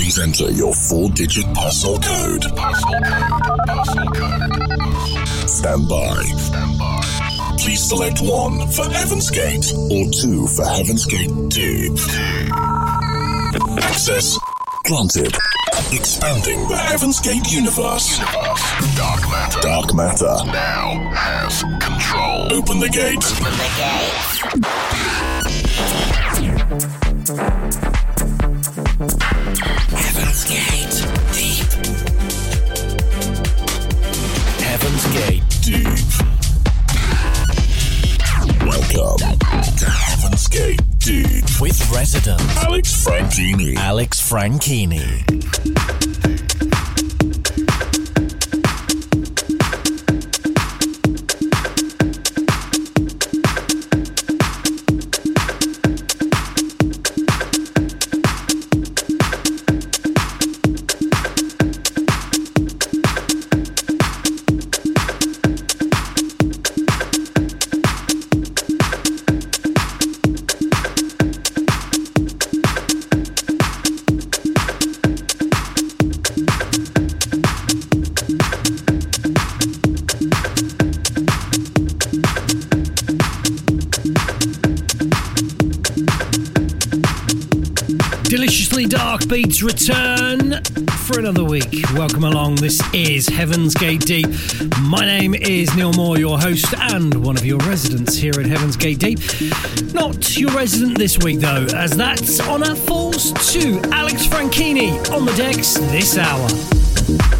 Please enter your four-digit parcel code. Parcel code. Parcel code. Stand by. Stand by. Please select one for Heaven's Gate or two for Heaven's Gate Deep. Access granted. Expanding the Heaven's Gate universe. universe. Dark matter. Dark matter now has control. Open the gate. Open the gate. Heaven's Gate Deep. Heaven's Gate Deep. Welcome to Heaven's Gate Deep with resident Alex Franchini. Alex Franchini. Heaven's Gate Deep. My name is Neil Moore, your host and one of your residents here at Heaven's Gate Deep. Not your resident this week, though, as that's honour falls to Alex Franchini on the decks this hour.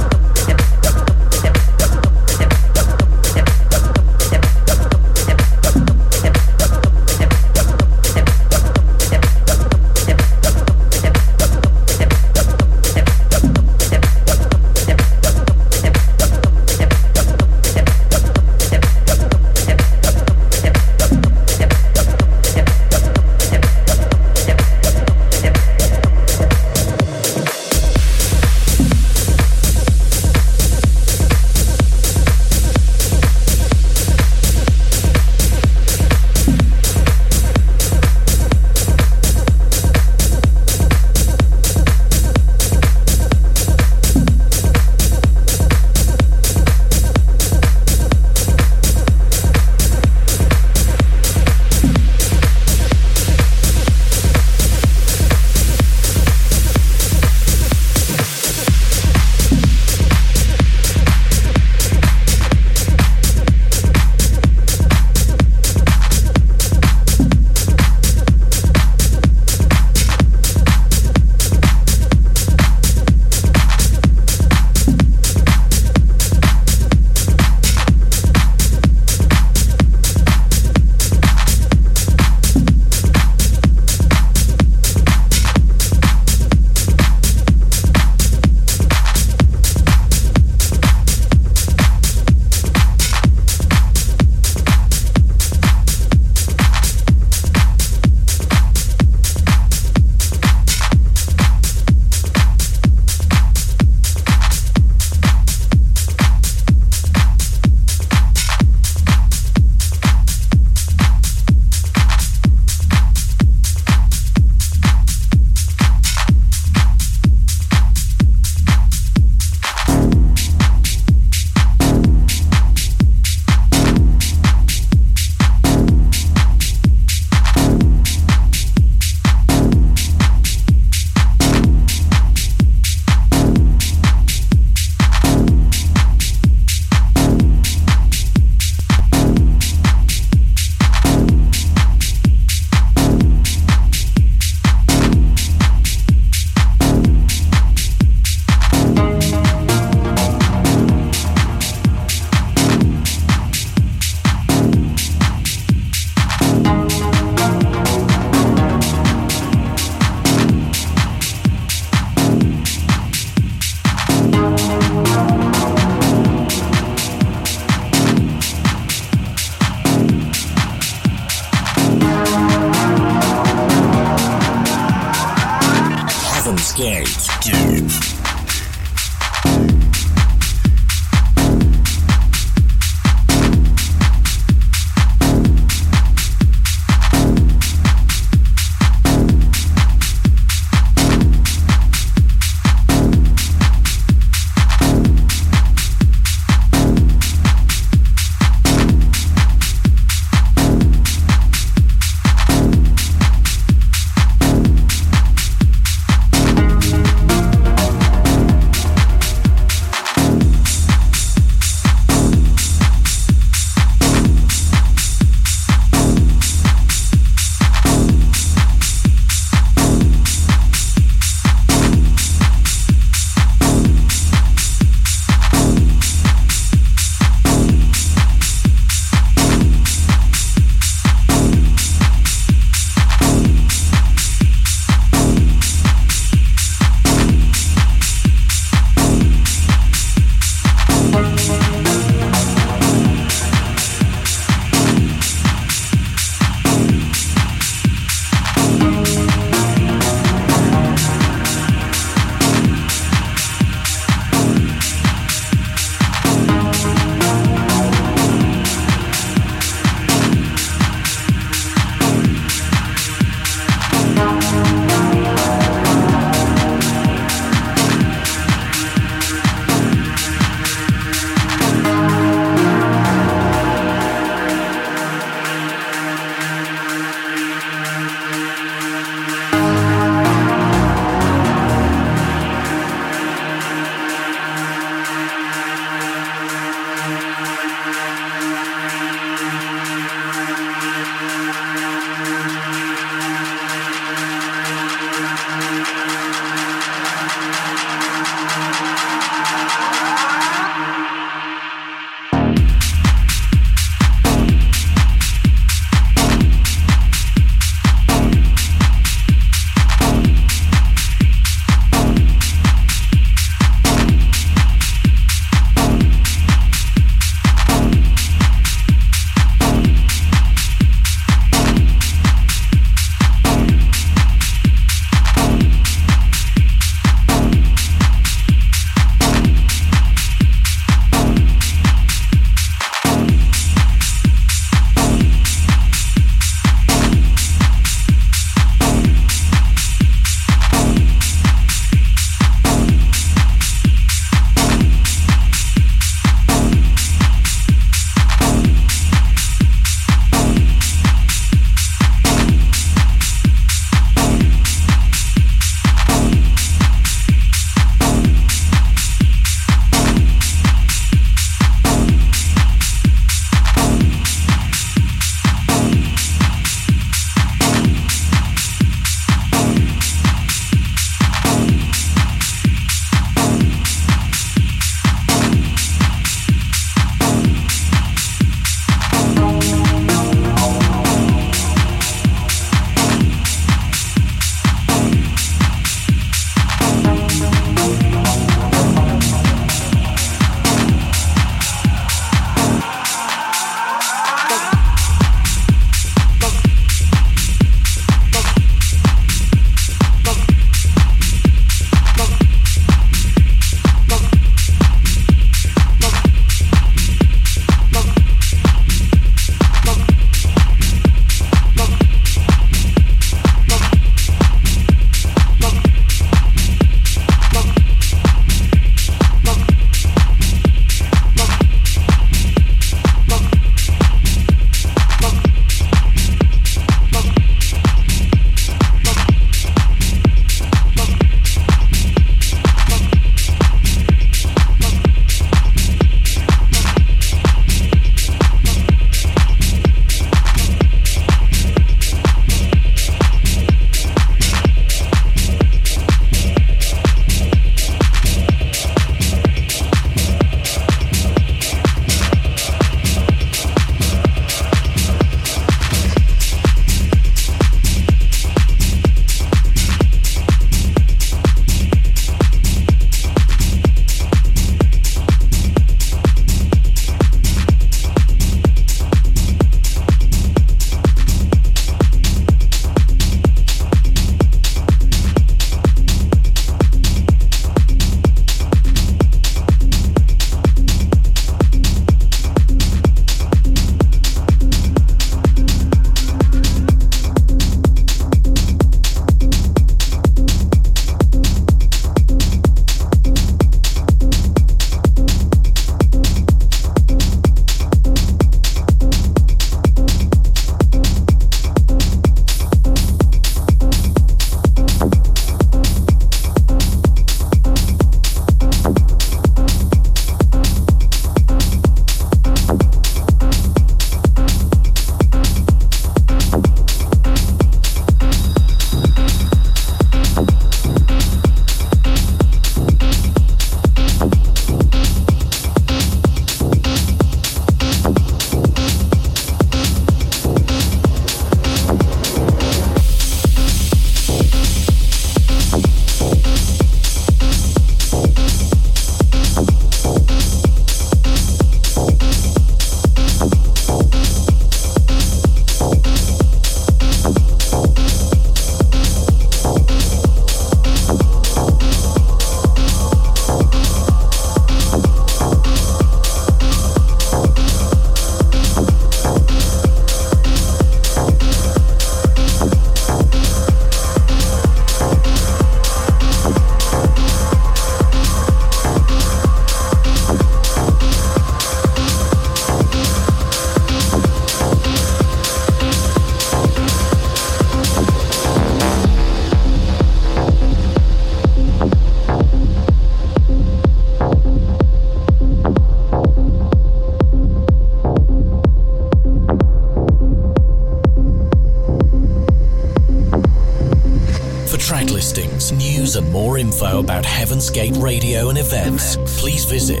Gate Radio and events, please visit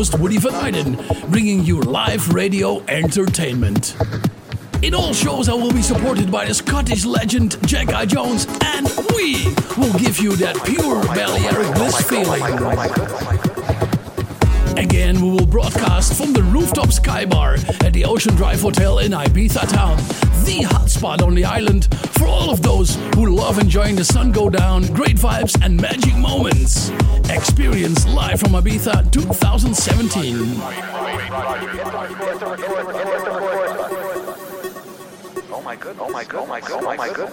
host Woody Van Eyden, bringing you live radio entertainment. In all shows, I will be supported by the Scottish legend Jack I. Jones, and we will give you that pure Balearic bliss feeling. Again, we will broadcast from the rooftop sky bar at the Ocean Drive Hotel in Ibiza Town, the hotspot on the island for all of those who love enjoying the sun go down, great vibes, and magic moments. Experience live from Ibiza 2017. Oh my god, oh my god, oh my god, oh my god.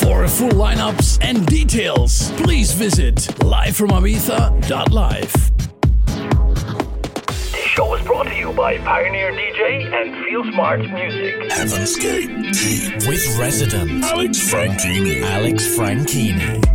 For full lineups and details, please visit livefromibiza.live. This show is brought to you by Pioneer DJ and Feel Smart Music. Heaven's Gate Deep with resident Alex Franchini. Alex Franchini.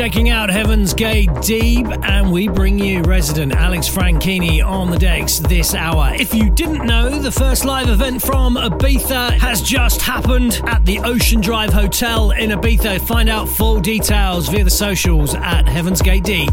Checking out Heaven's Gate Deep, and we bring you resident Alex Franchini on the decks this hour. If you didn't know, the first live event from Ibiza has just happened at the Ocean Drive Hotel in Ibiza. Find out full details via the socials at Heaven's Gate Deep.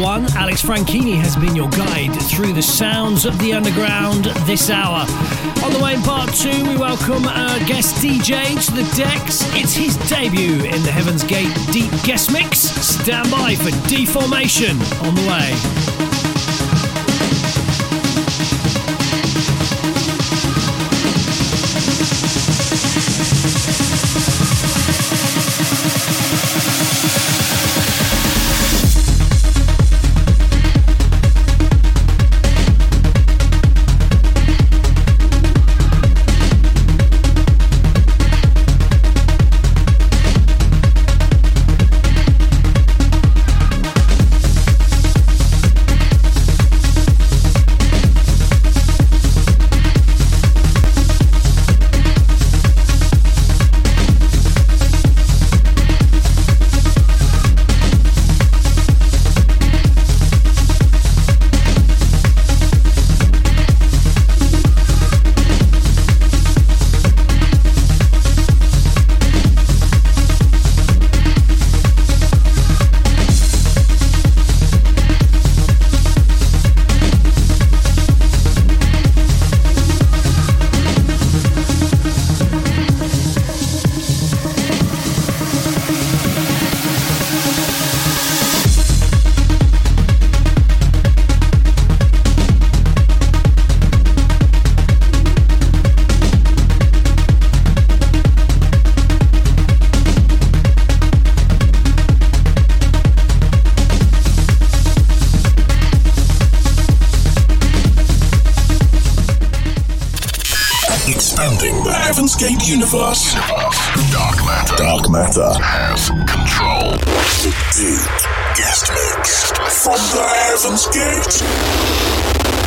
One. Alex Franchini has been your guide through the sounds of the underground this hour. On the way in part two, we welcome our guest DJ to the decks. It's his debut in the Heaven's Gate Deep Guest Mix. Stand by for D-Formation on the way. Universe. Dark matter. Dark matter has control. The deep guest mix from the Heaven's Gate.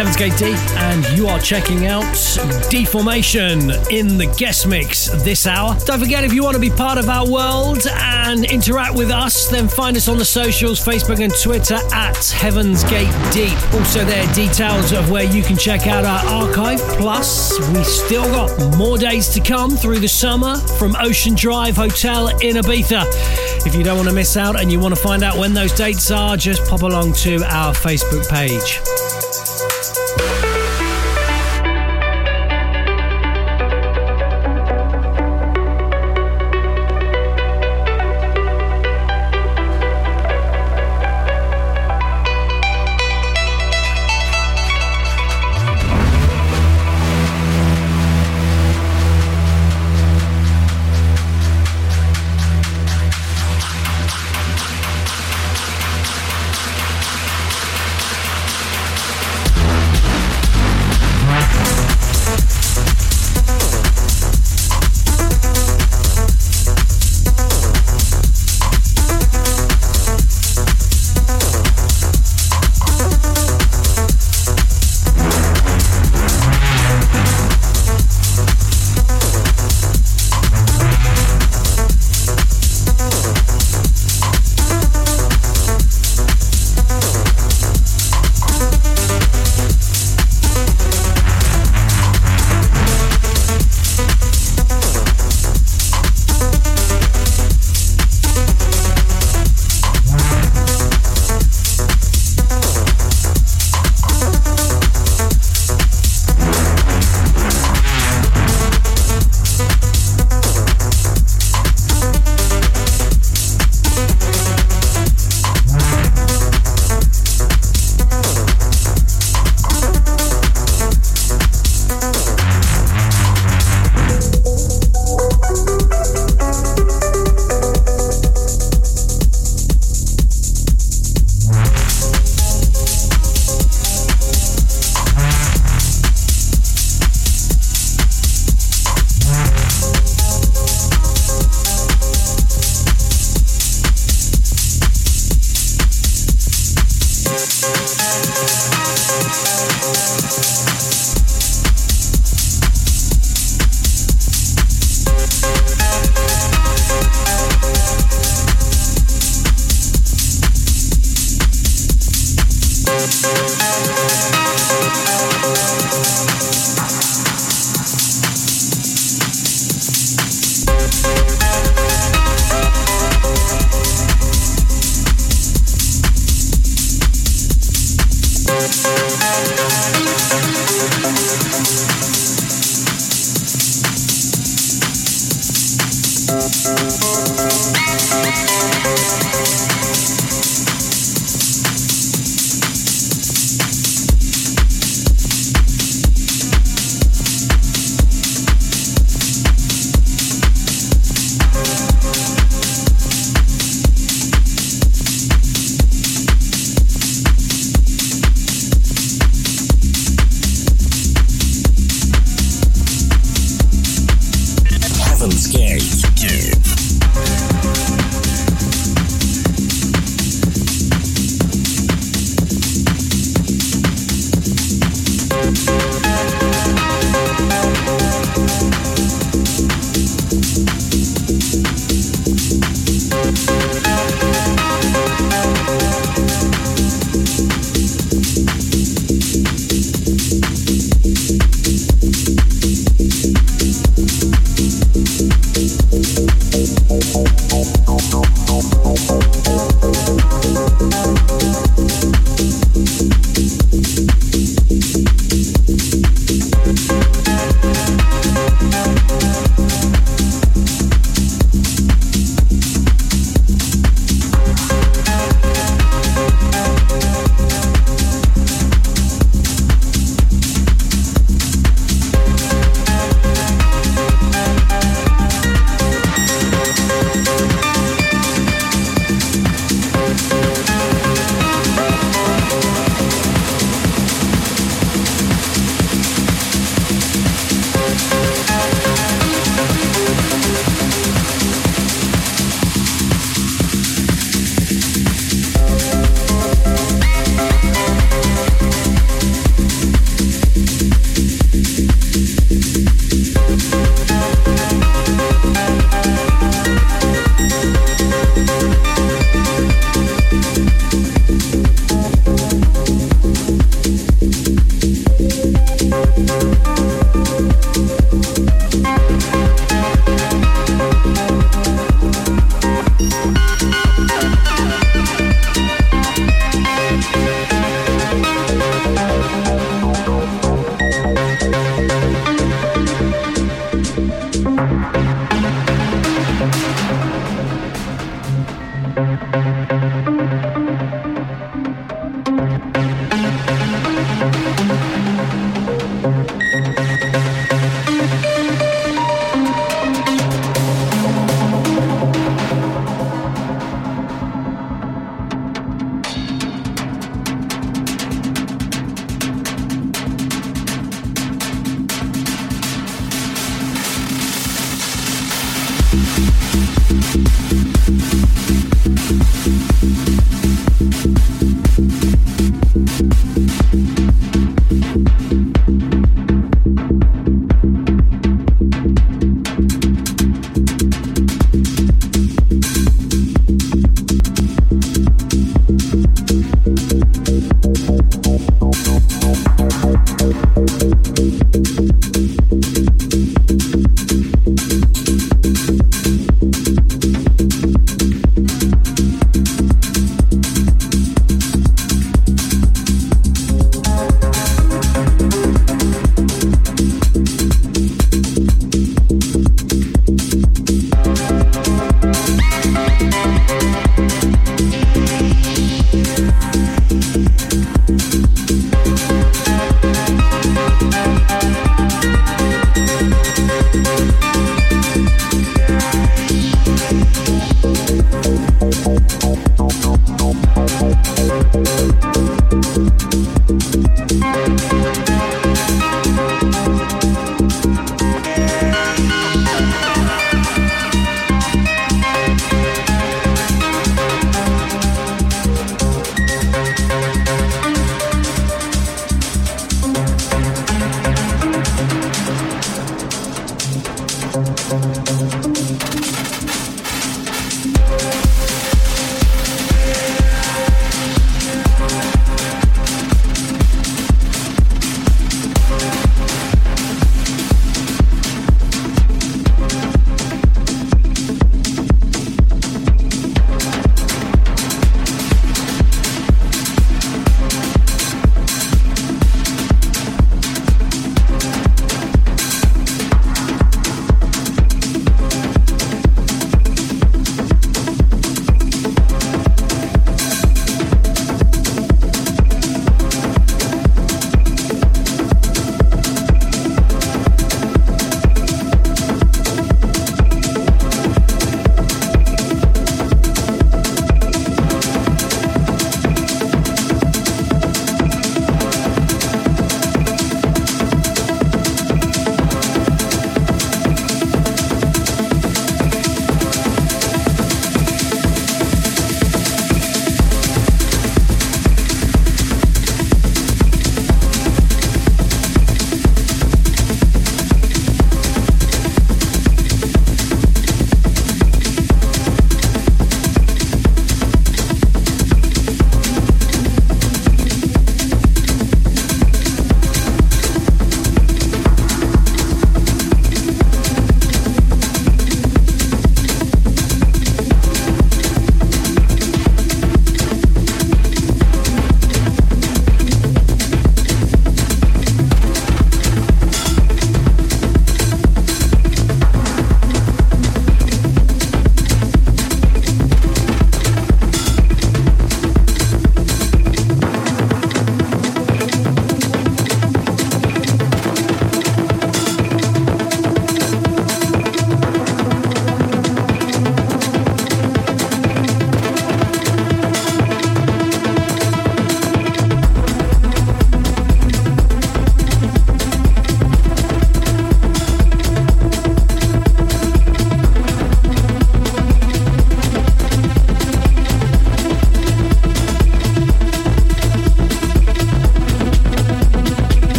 Heaven's Gate Deep, and you are checking out D-Formation in the guest mix this hour. Don't forget, if you want to be part of our world and interact with us, then find us on the socials Facebook and Twitter at Heaven's Gate Deep. Also, there are details of where you can check out our archive. Plus, we still got more days to come through the summer from Ocean Drive Hotel in Ibiza. If you don't want to miss out and you want to find out when those dates are, just pop along to our Facebook page.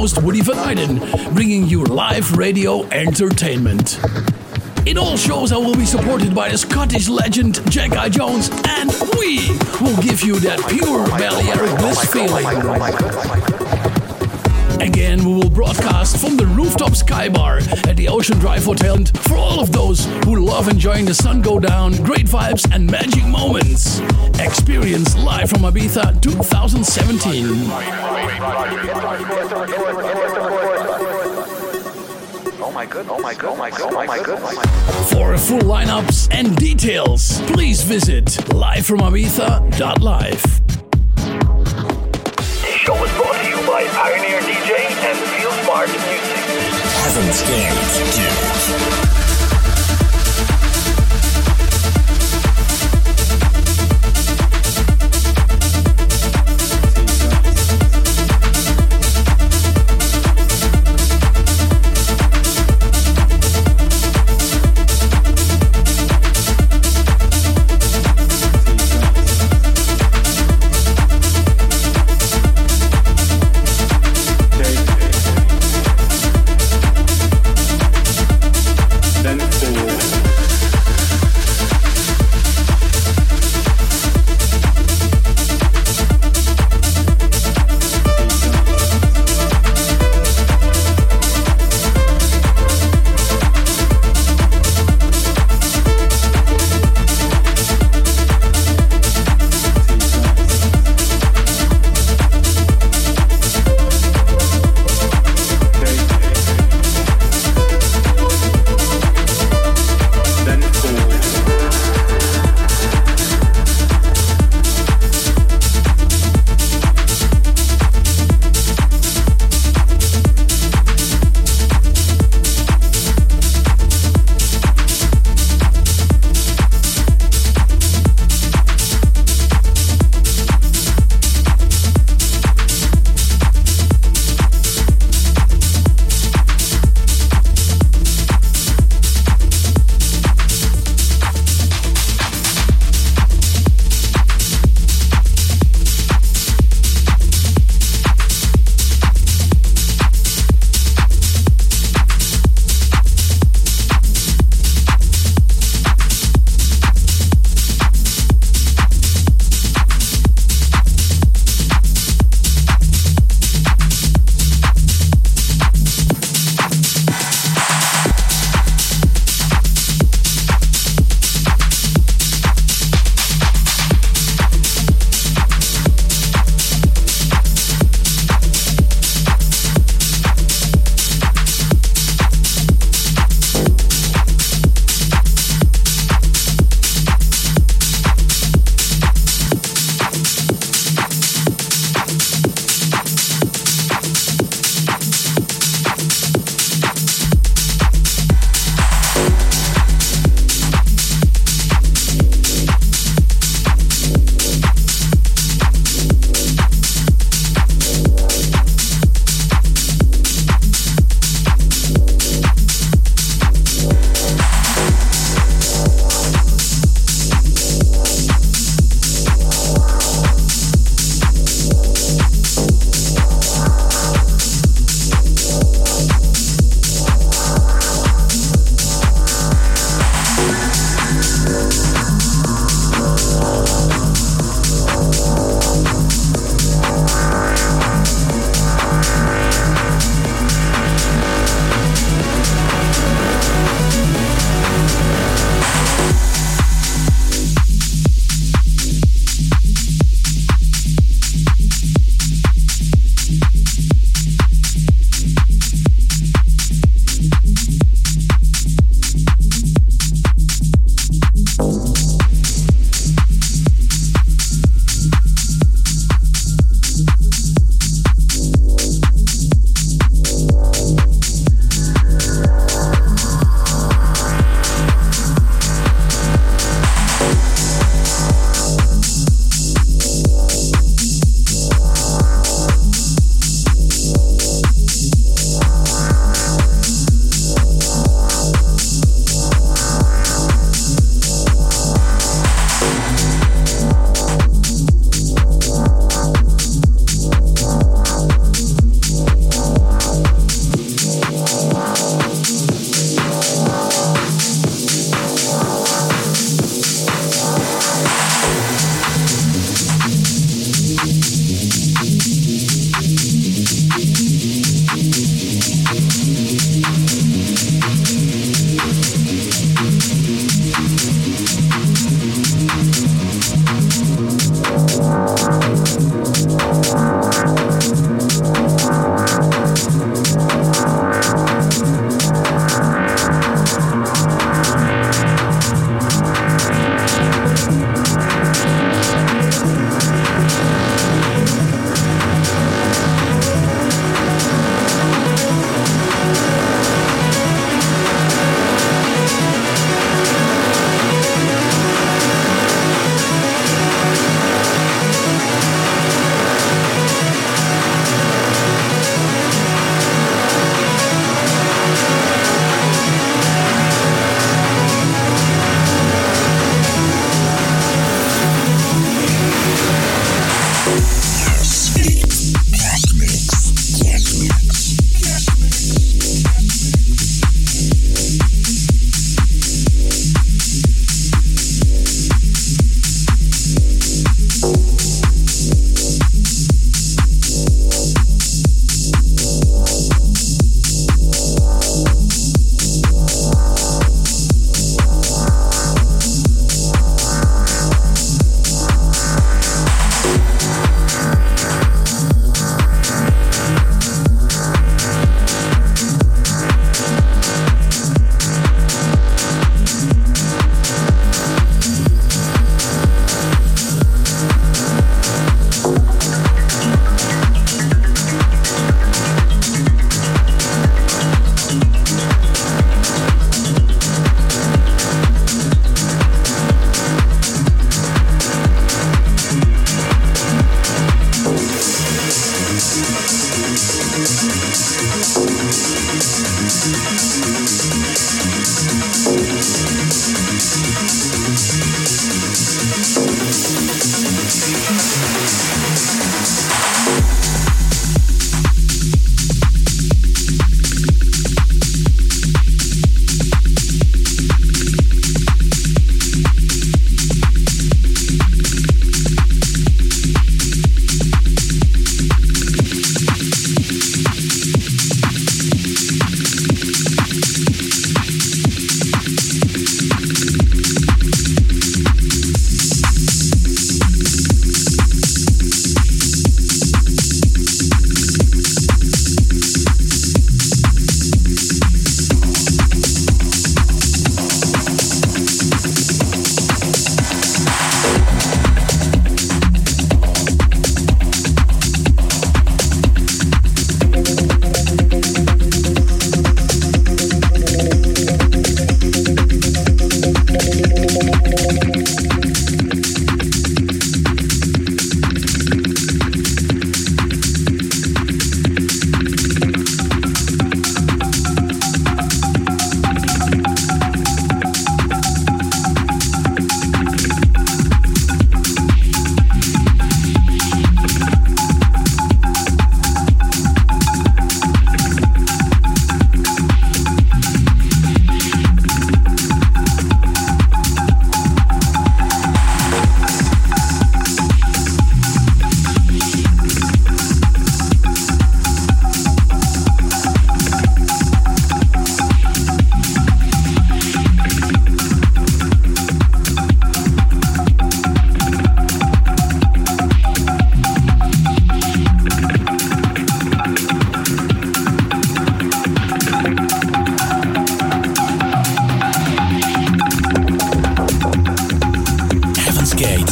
Host, Woody Van Eyden, bringing you live radio entertainment. In all shows, I will be supported by the Scottish legend Jack I. Jones, and we will give you that pure Balearic bliss feeling. Again, we will broadcast from the rooftop sky bar at the Ocean Drive Hotel for all of those who love enjoying the sun go down, great vibes, and magic moments. Experience live from Ibiza 2017. Oh my god, oh my god, oh my god, oh. For full lineups and details, please visit livefromibiza.live. This show is brought to you by Pioneer DJ and Feel Smart Music. Heaven's Gate.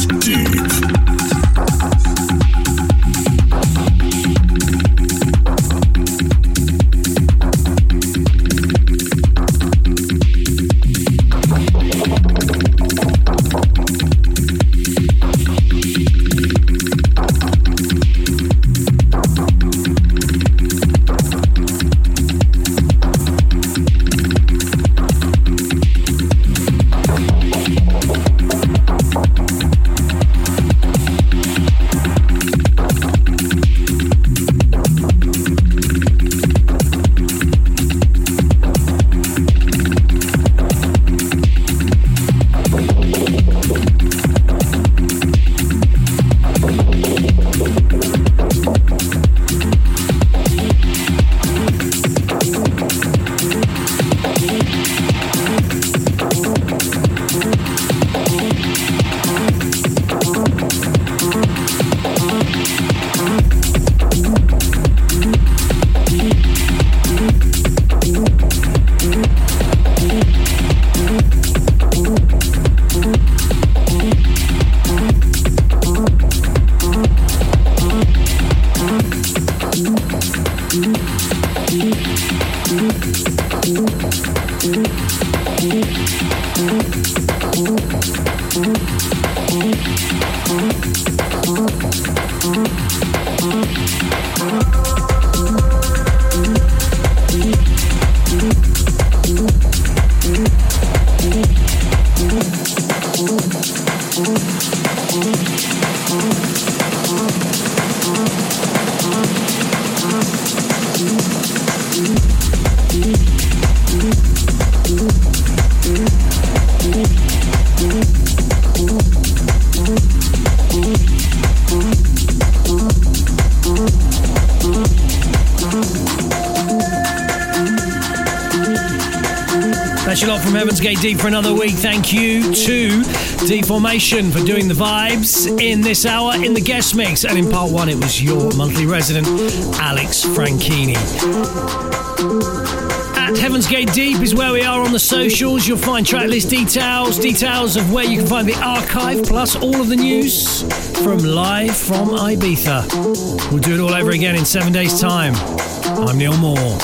Deep. Deep for another week. Thank you to D-Formation for doing the vibes in this hour in the guest mix. And in part one, it was your monthly resident, Alex Franchini. At Heaven's Gate Deep is where we are on the socials. You'll find tracklist details, details of where you can find the archive, plus all of the news from live from Ibiza. We'll do it all over again in seven days' time. I'm Neil Moore.